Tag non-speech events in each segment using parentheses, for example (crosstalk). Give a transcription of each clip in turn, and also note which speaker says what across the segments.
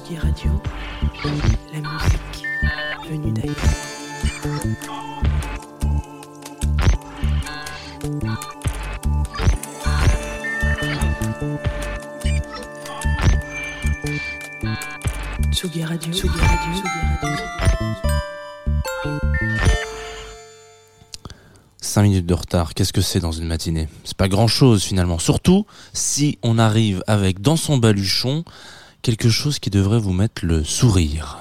Speaker 1: Tsugi Radio, la musique venue d'ailleurs. Tsugi Radio, Tsugi Radio, Tsugi Radio.
Speaker 2: 5 minutes de retard, qu'est-ce que c'est dans une matinée? C'est pas grand-chose finalement. Surtout si on arrive avec dans son baluchon quelque chose qui devrait vous mettre le sourire.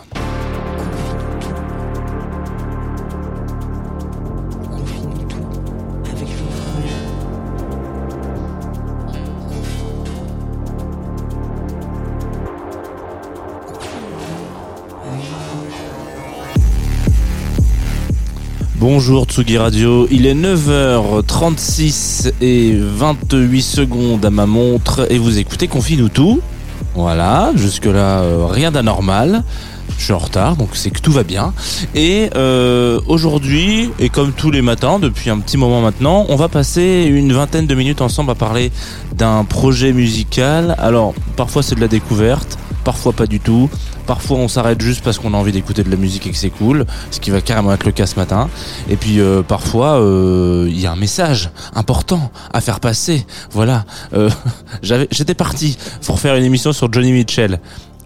Speaker 2: Bonjour Tsugi Radio, il est 9h36 et 28 secondes à ma montre et vous écoutez Confine tout. Voilà, jusque-là euh, rien d'anormal. Je suis en retard, donc c'est que tout va bien. Et euh, aujourd'hui, et comme tous les matins, depuis un petit moment maintenant, on va passer une vingtaine de minutes ensemble à parler d'un projet musical. Alors, parfois c'est de la découverte, parfois pas du tout. Parfois on s'arrête juste parce qu'on a envie d'écouter de la musique et que c'est cool, ce qui va carrément être le cas ce matin. Et puis euh, parfois euh, il y a un message important à faire passer. Voilà, Euh, (laughs) j'étais parti pour faire une émission sur Johnny Mitchell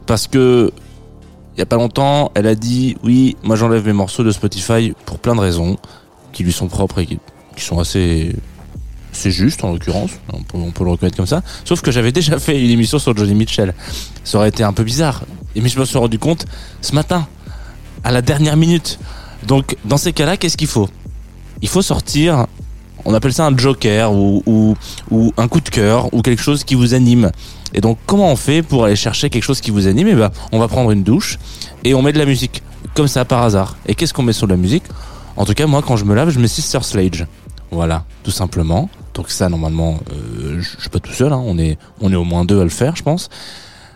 Speaker 2: parce que il y a pas longtemps, elle a dit oui, moi j'enlève mes morceaux de Spotify pour plein de raisons qui lui sont propres et qui sont assez c'est juste en l'occurrence, on peut, le reconnaître comme ça. Sauf que j'avais déjà fait une émission sur Johnny Mitchell. Ça aurait été un peu bizarre. Et mais je me suis rendu compte ce matin, à la dernière minute. Donc dans ces cas-là, qu'est-ce qu'il faut? Il faut sortir, on appelle ça un joker ou, un coup de cœur ou quelque chose qui vous anime. Et donc comment on fait pour aller chercher quelque chose qui vous anime? Eh ben, on va prendre une douche et on met de la musique comme ça par hasard. Et qu'est-ce qu'on met sur de la musique? En tout cas, moi quand je me lave, je mets Sister Sledge. Voilà, tout simplement. Donc ça, normalement, euh, je suis pas tout seul. hein. On est, on est au moins deux à le faire, je pense.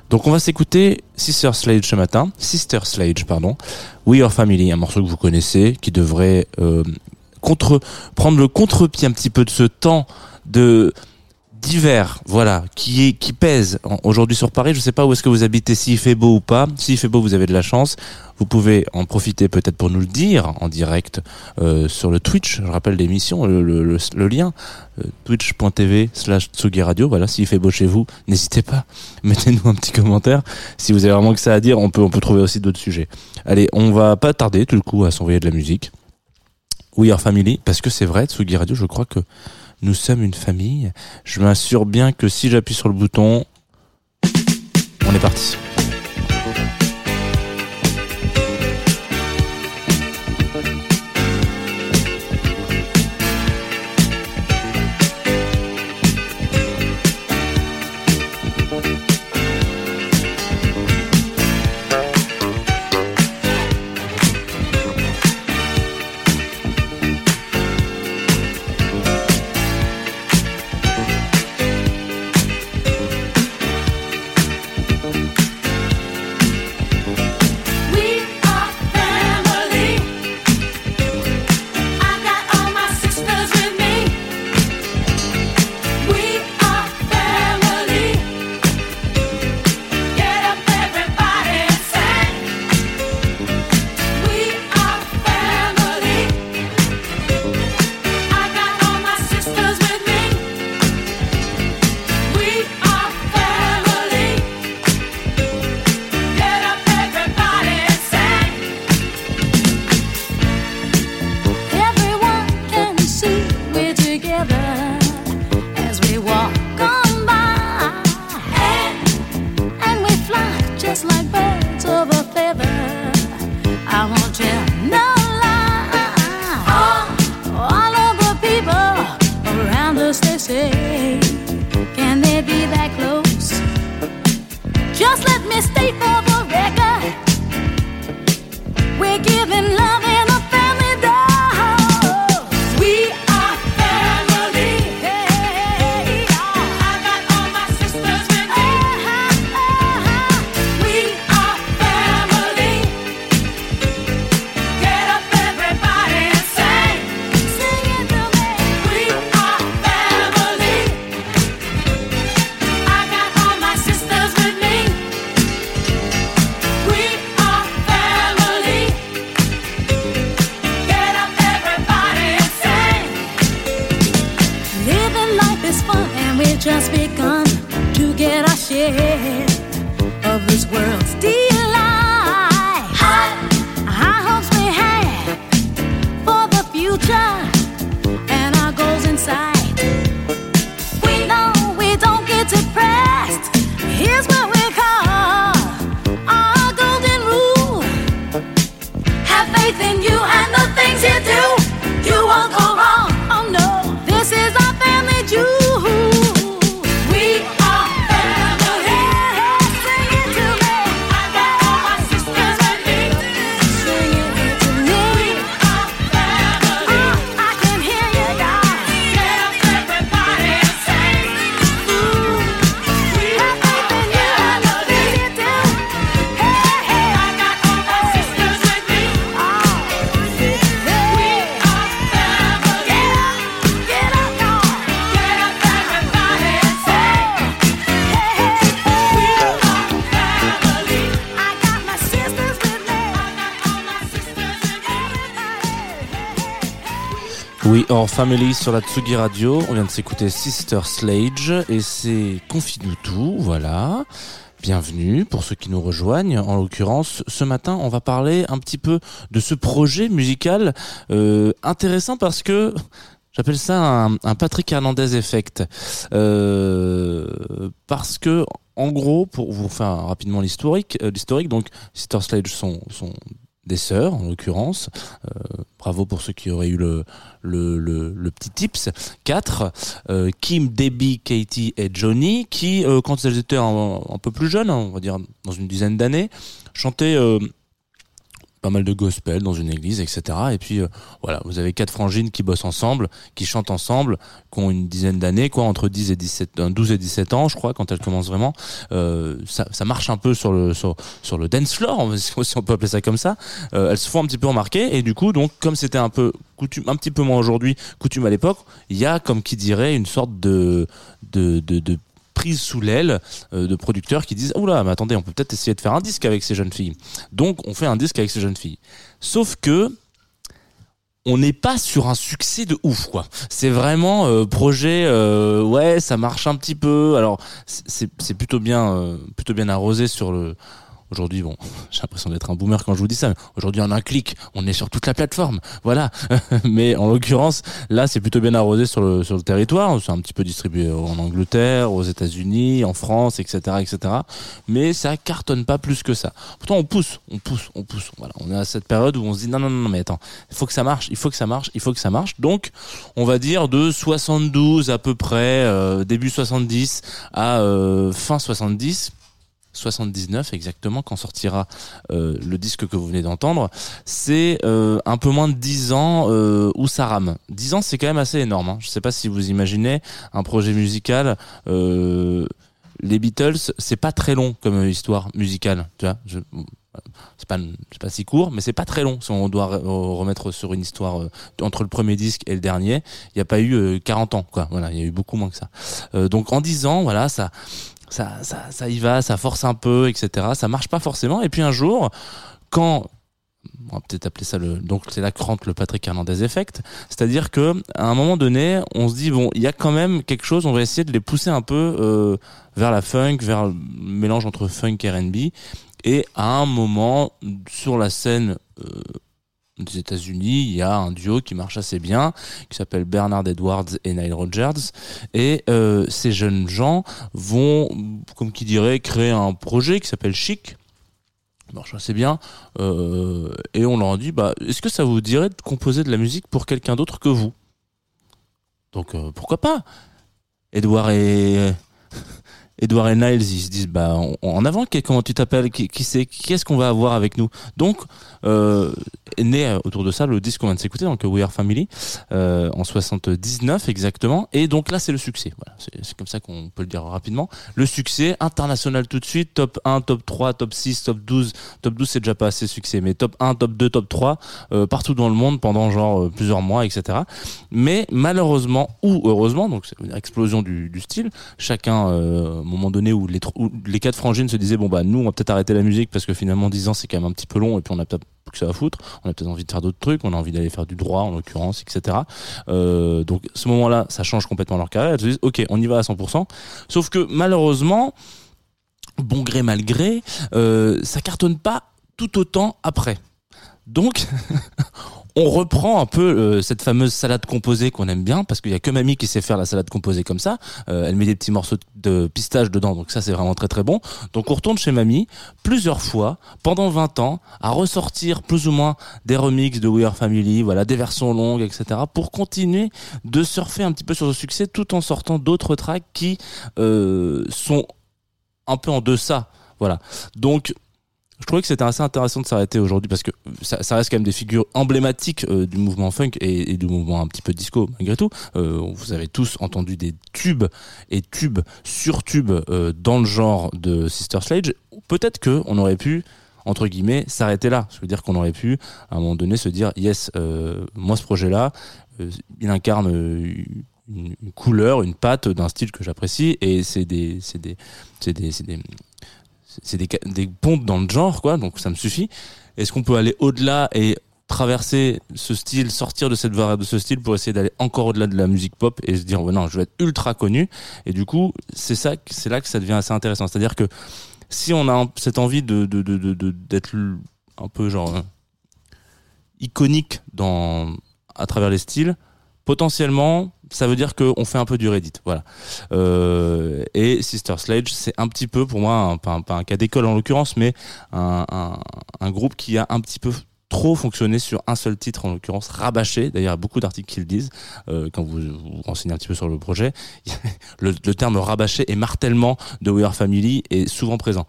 Speaker 2: Donc on va s'écouter Sister Sledge ce matin. Sister Sledge, pardon. We Are Family, un morceau que vous connaissez, qui devrait euh, contre prendre le contre-pied un petit peu de ce temps de d'hiver, voilà, qui est qui pèse aujourd'hui sur Paris. Je sais pas où est-ce que vous habitez, s'il fait beau ou pas. S'il fait beau, vous avez de la chance. Vous pouvez en profiter peut-être pour nous le dire en direct euh, sur le Twitch. Je rappelle l'émission, le, le lien euh, twitch.tv slash Tsugi Radio. Voilà, s'il fait beau chez vous, n'hésitez pas. (laughs) Mettez-nous un petit commentaire. Si vous avez vraiment que ça à dire, on peut on peut trouver aussi d'autres sujets. Allez, on va pas tarder tout le coup à s'envoyer de la musique. We are family, parce que c'est vrai, Tsugi Radio, je crois que nous sommes une famille. Je m'assure bien que si j'appuie sur le bouton, on est parti.
Speaker 3: Are Family
Speaker 2: sur la Tsugi Radio. On vient de s'écouter Sister Slage et c'est Confine-nous tout, voilà. Bienvenue pour ceux qui nous rejoignent. En l'occurrence, ce matin, on va parler un petit peu de ce projet musical euh, intéressant parce que j'appelle ça un, un Patrick Hernandez effect. Euh, parce que, en gros, pour vous faire rapidement l'historique, euh, l'historique, donc Sister Slage sont, sont des sœurs en l'occurrence. Euh, bravo pour ceux qui auraient eu le, petit tips. Quatre, euh, Kim, Debbie, Katie et Johnny, qui, euh, quand elles étaient un, peu plus jeunes, on va dire dans une dizaine d'années, chantaient pas mal de gospel dans une église, etc. Et puis euh, voilà, vous avez quatre frangines qui bossent ensemble, qui chantent ensemble, qui ont une dizaine d'années, quoi, entre 10 et 17, euh, 12 et 17 ans, je crois, quand elles commencent vraiment. Euh, ça, ça marche un peu sur le sur, sur le dance floor, (laughs) si on peut appeler ça comme ça. Euh, elles se font un petit peu remarquer et du coup, donc comme c'était un peu coutume, un petit peu moins aujourd'hui, coutume à l'époque, il y a comme qui dirait une sorte de de, de, de prise sous l'aile euh, de producteurs qui disent oula mais attendez on peut peut-être essayer de faire un disque avec ces jeunes filles. Donc on fait un disque avec ces jeunes filles. Sauf que on n'est pas sur un succès de ouf quoi. C'est vraiment euh, projet euh, ouais ça marche un petit peu. Alors c'est plutôt bien euh, plutôt bien arrosé sur le Aujourd'hui, bon, (laughs) j'ai l'impression d'être un boomer quand je vous dis ça. Aujourd'hui, en un clic, on est sur toute la plateforme. Voilà. (laughs) mais en l'occurrence, là, c'est plutôt bien arrosé sur le, sur le territoire. C'est un petit peu distribué en Angleterre, aux États-Unis, en France, etc., etc. Mais ça cartonne pas plus que ça. Pourtant, on pousse, on pousse, on pousse. Voilà. On est à cette période où on se dit non, non, non, mais attends, il faut que ça marche, il faut que ça marche, il faut que ça marche. Donc, on va dire de 72 à peu près, euh, début 70 à euh, fin 70. 79 exactement quand sortira euh, le disque que vous venez d'entendre. C'est euh, un peu moins de 10 ans euh, où ça rame. 10 ans c'est quand même assez énorme hein. je sais pas si vous imaginez un projet musical euh, les Beatles c'est pas très long comme histoire musicale tu vois. C'est pas pas si court mais c'est pas très long si on doit re- remettre sur une histoire entre le premier disque et le dernier. Il n'y a pas eu euh, 40 ans quoi. Voilà il y a eu beaucoup moins que ça. Donc en 10 ans voilà ça ça, ça, ça y va, ça force un peu, etc. Ça marche pas forcément. Et puis un jour, quand on va peut-être appeler ça le donc c'est que rentre le Patrick Hernandez effect, c'est-à-dire que à un moment donné, on se dit bon, il y a quand même quelque chose, on va essayer de les pousser un peu euh, vers la funk, vers le mélange entre funk et R&B. Et à un moment sur la scène euh, des États-Unis, il y a un duo qui marche assez bien, qui s'appelle Bernard Edwards et Nile Rodgers. Et euh, ces jeunes gens vont, comme qui dirait, créer un projet qui s'appelle Chic. Marche assez bien. Euh, et on leur dit, bah, est-ce que ça vous dirait de composer de la musique pour quelqu'un d'autre que vous? Donc euh, pourquoi pas? Edouard et (laughs) Edouard et Niles, ils se disent bah en- avant, comment tu t'appelles, qui, c'est, qu'est-ce qu'on va avoir avec nous? Donc né euh, autour de ça le disque qu'on vient de s'écouter, donc We Are Family, euh, en 79 exactement. Et donc là c'est le succès. Voilà, c'est comme ça qu'on peut le dire rapidement. Le succès international tout de suite, top 1, top 3, top 6, top 12. Top 12 c'est déjà pas assez succès, mais top 1, top 2, top 3 euh, partout dans le monde pendant genre euh, plusieurs mois, etc. Mais malheureusement ou heureusement, donc c'est une explosion du, du style. Chacun, euh, à moment donné où les, où les quatre frangines se disaient bon bah nous on va peut-être arrêter la musique parce que finalement 10 ans c'est quand même un petit peu long et puis on a peut-être que ça à foutre. On a peut-être envie de faire d'autres trucs, on a envie d'aller faire du droit en l'occurrence, etc. Euh, donc ce moment-là, ça change complètement leur carrière. Elles se disent ok on y va à 100%. Sauf que malheureusement, bon gré mal gré, euh, ça cartonne pas tout autant après. Donc, (laughs) on reprend un peu euh, cette fameuse salade composée qu'on aime bien, parce qu'il y a que mamie qui sait faire la salade composée comme ça. Euh, elle met des petits morceaux de pistache dedans, donc ça c'est vraiment très très bon. Donc on retourne chez mamie plusieurs fois pendant 20 ans à ressortir plus ou moins des remixes de We Are Family, voilà, des versions longues, etc. pour continuer de surfer un petit peu sur le succès tout en sortant d'autres tracks qui euh, sont un peu en deçà. Voilà. Donc je trouvais que c'était assez intéressant de s'arrêter aujourd'hui parce que ça, reste quand même des figures emblématiques euh, du mouvement funk et, du mouvement un petit peu disco malgré tout. Euh, vous avez tous entendu des tubes et tubes sur tubes euh, dans le genre de Sister Sledge. Peut-être que on aurait pu entre guillemets s'arrêter là. Je veux dire qu'on aurait pu à un moment donné se dire yes, moi ce projet-là, il incarne une, une couleur, une patte d'un style que j'apprécie et c'est des c'est des c'est des c'est des c'est des, des pontes dans le genre, quoi, donc ça me suffit. Est-ce qu'on peut aller au-delà et traverser ce style, sortir de cette de ce style pour essayer d'aller encore au-delà de la musique pop et se dire, ouais, non, je vais être ultra connu. Et du coup, c'est ça, c'est là que ça devient assez intéressant. C'est-à-dire que si on a cette envie de, de, de, de, d'être un peu genre euh, iconique dans, à travers les styles, potentiellement, ça veut dire qu'on fait un peu du Reddit. Voilà. Euh, et Sister Sledge, c'est un petit peu pour moi, pas, un, cas d'école en l'occurrence, mais un groupe qui a un petit peu trop fonctionné sur un seul titre en l'occurrence rabâché d'ailleurs il y a beaucoup d'articles qui le disent euh, quand vous vous renseignez un petit peu sur le projet (laughs) le, le terme rabâché et martèlement de We Are Family est souvent présent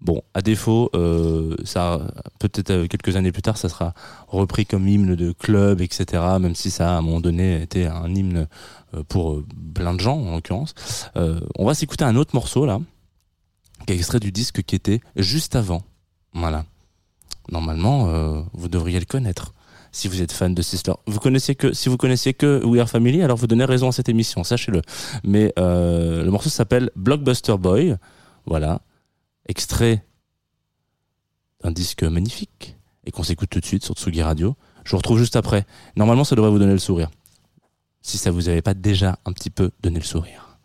Speaker 2: bon à défaut euh, ça peut-être euh, quelques années plus tard ça sera repris comme hymne de club etc même si ça à un moment donné était un hymne euh, pour plein de gens en l'occurrence. On va s'écouter un autre morceau là qui est extrait du disque qui était juste avant. Voilà. Normalement vous devriez le connaître si vous êtes fan de Sister. Vous connaissiez que si vous connaissiez que We Are Family, alors vous donnez raison à cette émission, sachez-le. Mais le morceau s'appelle Blockbuster Boy, voilà, extrait d'un disque magnifique et qu'on s'écoute tout de suite sur Tsugi Radio. Je vous retrouve juste après. Normalement, ça devrait vous donner le sourire. Si ça vous avait pas déjà un petit peu donné le sourire.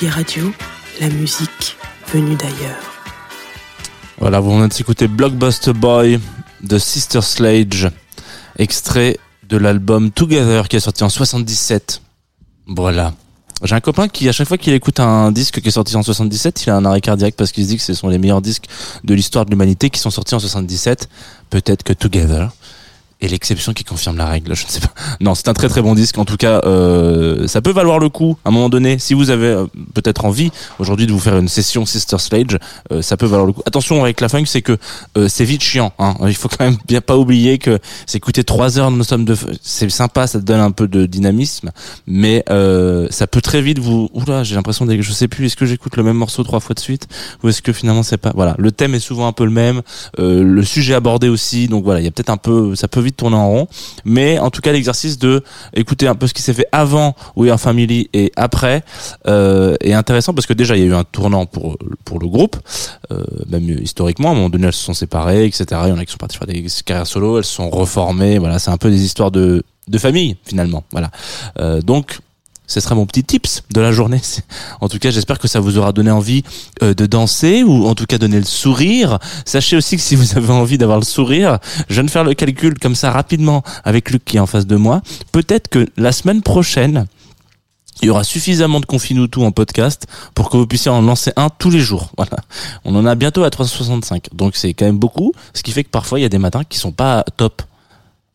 Speaker 1: Tsugi Radio, la musique venue d'ailleurs.
Speaker 2: Voilà, vous venez de s'écouter Blockbuster Boy de Sister Slage, extrait de l'album Together qui est sorti en 77. Voilà. J'ai un copain qui, à chaque fois qu'il écoute un disque qui est sorti en 77, il a un arrêt cardiaque parce qu'il se dit que ce sont les meilleurs disques de l'histoire de l'humanité qui sont sortis en 77. Peut-être que Together et l'exception qui confirme la règle. Je ne sais pas. (laughs) Non, c'est un très très bon disque. En tout cas, euh, ça peut valoir le coup à un moment donné. Si vous avez euh, peut-être envie aujourd'hui de vous faire une session Sister Slage, euh, ça peut valoir le coup. Attention avec la funk, c'est que euh, c'est vite chiant. Hein. Il faut quand même bien pas oublier que c'est écouter trois heures de somme de. C'est sympa, ça te donne un peu de dynamisme, mais euh, ça peut très vite vous. Oula, j'ai l'impression que je sais plus. Est-ce que j'écoute le même morceau trois fois de suite ou est-ce que finalement c'est pas. Voilà, le thème est souvent un peu le même, le sujet abordé aussi. Donc voilà, il y a peut-être un peu. Ça peut vite tourner en rond. Mais en tout cas, l'exercice de écouter un peu ce qui s'est fait avant We Are Family et après euh, est intéressant parce que déjà il y a eu un tournant pour pour le groupe, euh, même historiquement. À un moment donné, elles se sont séparées, etc. Il y en a qui sont partis faire des carrières solo, elles se sont reformées. Voilà, c'est un peu des histoires de de famille finalement. Voilà. Euh, donc ce sera mon petit tips de la journée. En tout cas, j'espère que ça vous aura donné envie euh, de danser ou en tout cas donner le sourire. Sachez aussi que si vous avez envie d'avoir le sourire, je viens de faire le calcul comme ça rapidement avec Luc qui est en face de moi. Peut-être que la semaine prochaine, il y aura suffisamment de Confinutu en podcast pour que vous puissiez en lancer un tous les jours. (laughs) Voilà. On en a bientôt à 365. Donc c'est quand même beaucoup. Ce qui fait que parfois il y a des matins qui sont pas top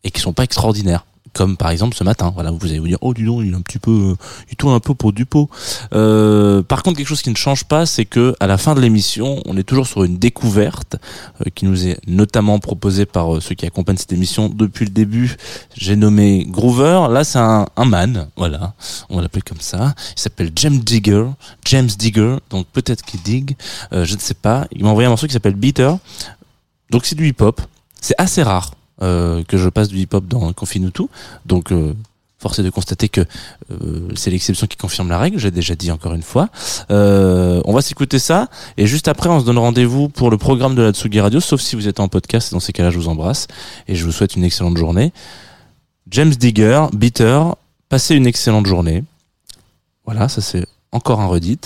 Speaker 2: et qui sont pas extraordinaires comme par exemple ce matin. Voilà, vous allez vous dire, oh, dis donc, il est un petit peu, euh, il tourne un peu pour du pot. Euh, par contre, quelque chose qui ne change pas, c'est que à la fin de l'émission, on est toujours sur une découverte euh, qui nous est notamment proposée par ceux qui accompagnent cette émission depuis le début. J'ai nommé Groover. Là, c'est un, un man, voilà, on va l'appeler comme ça. Il s'appelle James Digger, James Digger. Donc peut-être qu'il digue, je ne sais pas. Il m'a envoyé un morceau qui s'appelle Beater. Donc c'est du hip-hop. C'est assez rare euh, que je passe du hip-hop dans Confinutu. Donc, euh, force est de constater que euh, c'est l'exception qui confirme la règle. J'ai déjà dit encore une fois. On va s'écouter ça et juste après, on se donne rendez-vous pour le programme de la Tsugi Radio. Sauf si vous êtes en podcast. Dans ces cas-là, je vous embrasse et je vous souhaite une excellente journée. James Digger, Beater, passez une excellente journée. Voilà, ça c'est encore un redit.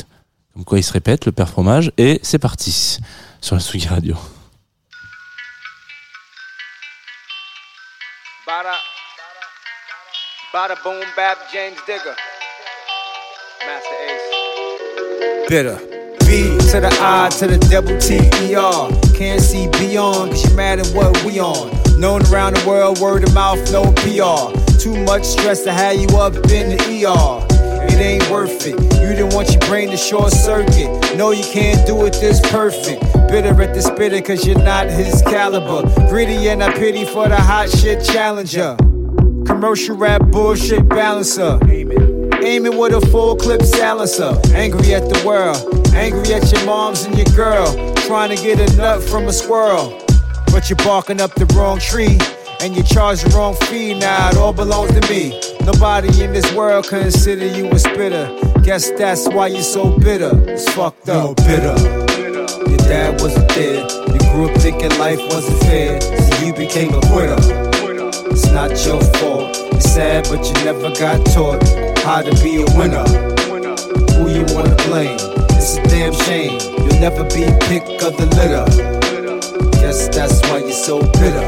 Speaker 2: Comme quoi il se répète, le père fromage. Et c'est parti sur la Tsugi Radio.
Speaker 4: Bada boom bap James Digger. Master Ace.
Speaker 5: bitter. B to the I to the double T E R. Can't see beyond, cause you mad at what we on. Known around the world, word of mouth, no PR. Too much stress to have you up in the ER. It ain't worth it. You didn't want your brain to short circuit. No, you can't do it this perfect. Bitter at the spitter, cause you're not his caliber. Gritty and I pity for the hot shit challenger. Commercial rap bullshit balancer. Aiming with a full clip silencer. Angry at the world. Angry at your moms and your girl. Trying to get a nut from a squirrel. But you're barking up the wrong tree. And you charge the wrong fee. Now it all belongs to me. Nobody in this world consider you a spitter. Guess that's why you're so bitter. It's fucked up. You're bitter. Your dad wasn't there. You grew up thinking life wasn't fair. So you became a quitter. It's not your fault. You're sad, but you never got taught how to be a winner. Who you wanna blame? It's a damn shame. You'll never be pick of the litter. Guess that's why you're so bitter.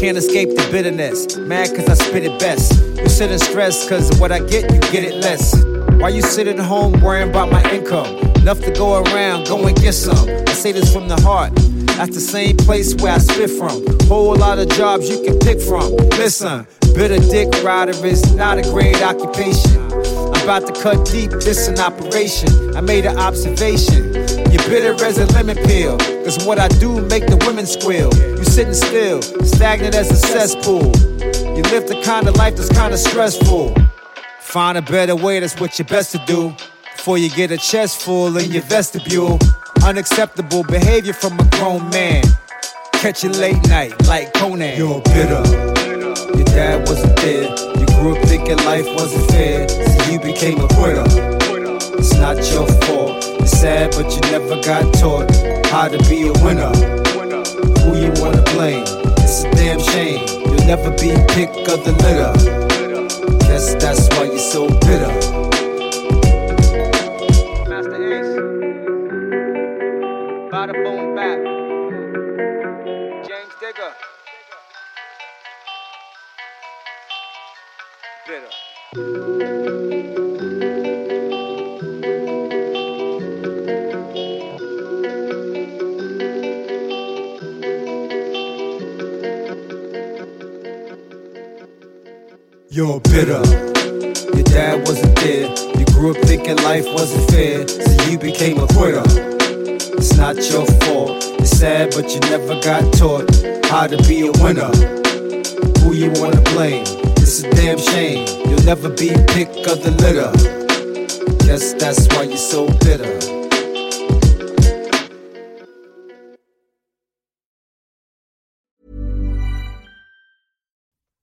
Speaker 5: Can't escape the bitterness. Mad cause I spit it best. You sit in stress cause what I get, you get it less. Why you sitting at home worrying about my income? Enough to go around, go and get some. I say this from the heart. That's the same place where I spit from. Whole lot of jobs you can pick from. Listen, bitter dick rider is not a great occupation. I'm about to cut deep, this an operation. I made an observation. You're bitter as a lemon peel. Cause what I do make the women squeal. You sitting still, stagnant as a cesspool. You live the kind of life that's kinda stressful. Find a better way, that's what you're best to do. Before you get a chest full in your vestibule. Unacceptable behavior from a grown man. Catch you late night like Conan. You're bitter. Your dad wasn't there. You grew up thinking life wasn't fair. So you became a quitter. It's not your fault. You're sad, but you never got taught how to be a winner. Who you wanna blame? It's a damn shame. You'll never be pick of the litter. Guess that's why you're so
Speaker 4: bitter.
Speaker 5: You're bitter. Your dad wasn't there. You grew up thinking life wasn't fair, so you became a quitter. It's not your fault. It's sad, but you never got taught how to be a winner. Who you wanna blame? It's a damn shame. You'll never be pick of the litter. Guess that's why you're so bitter.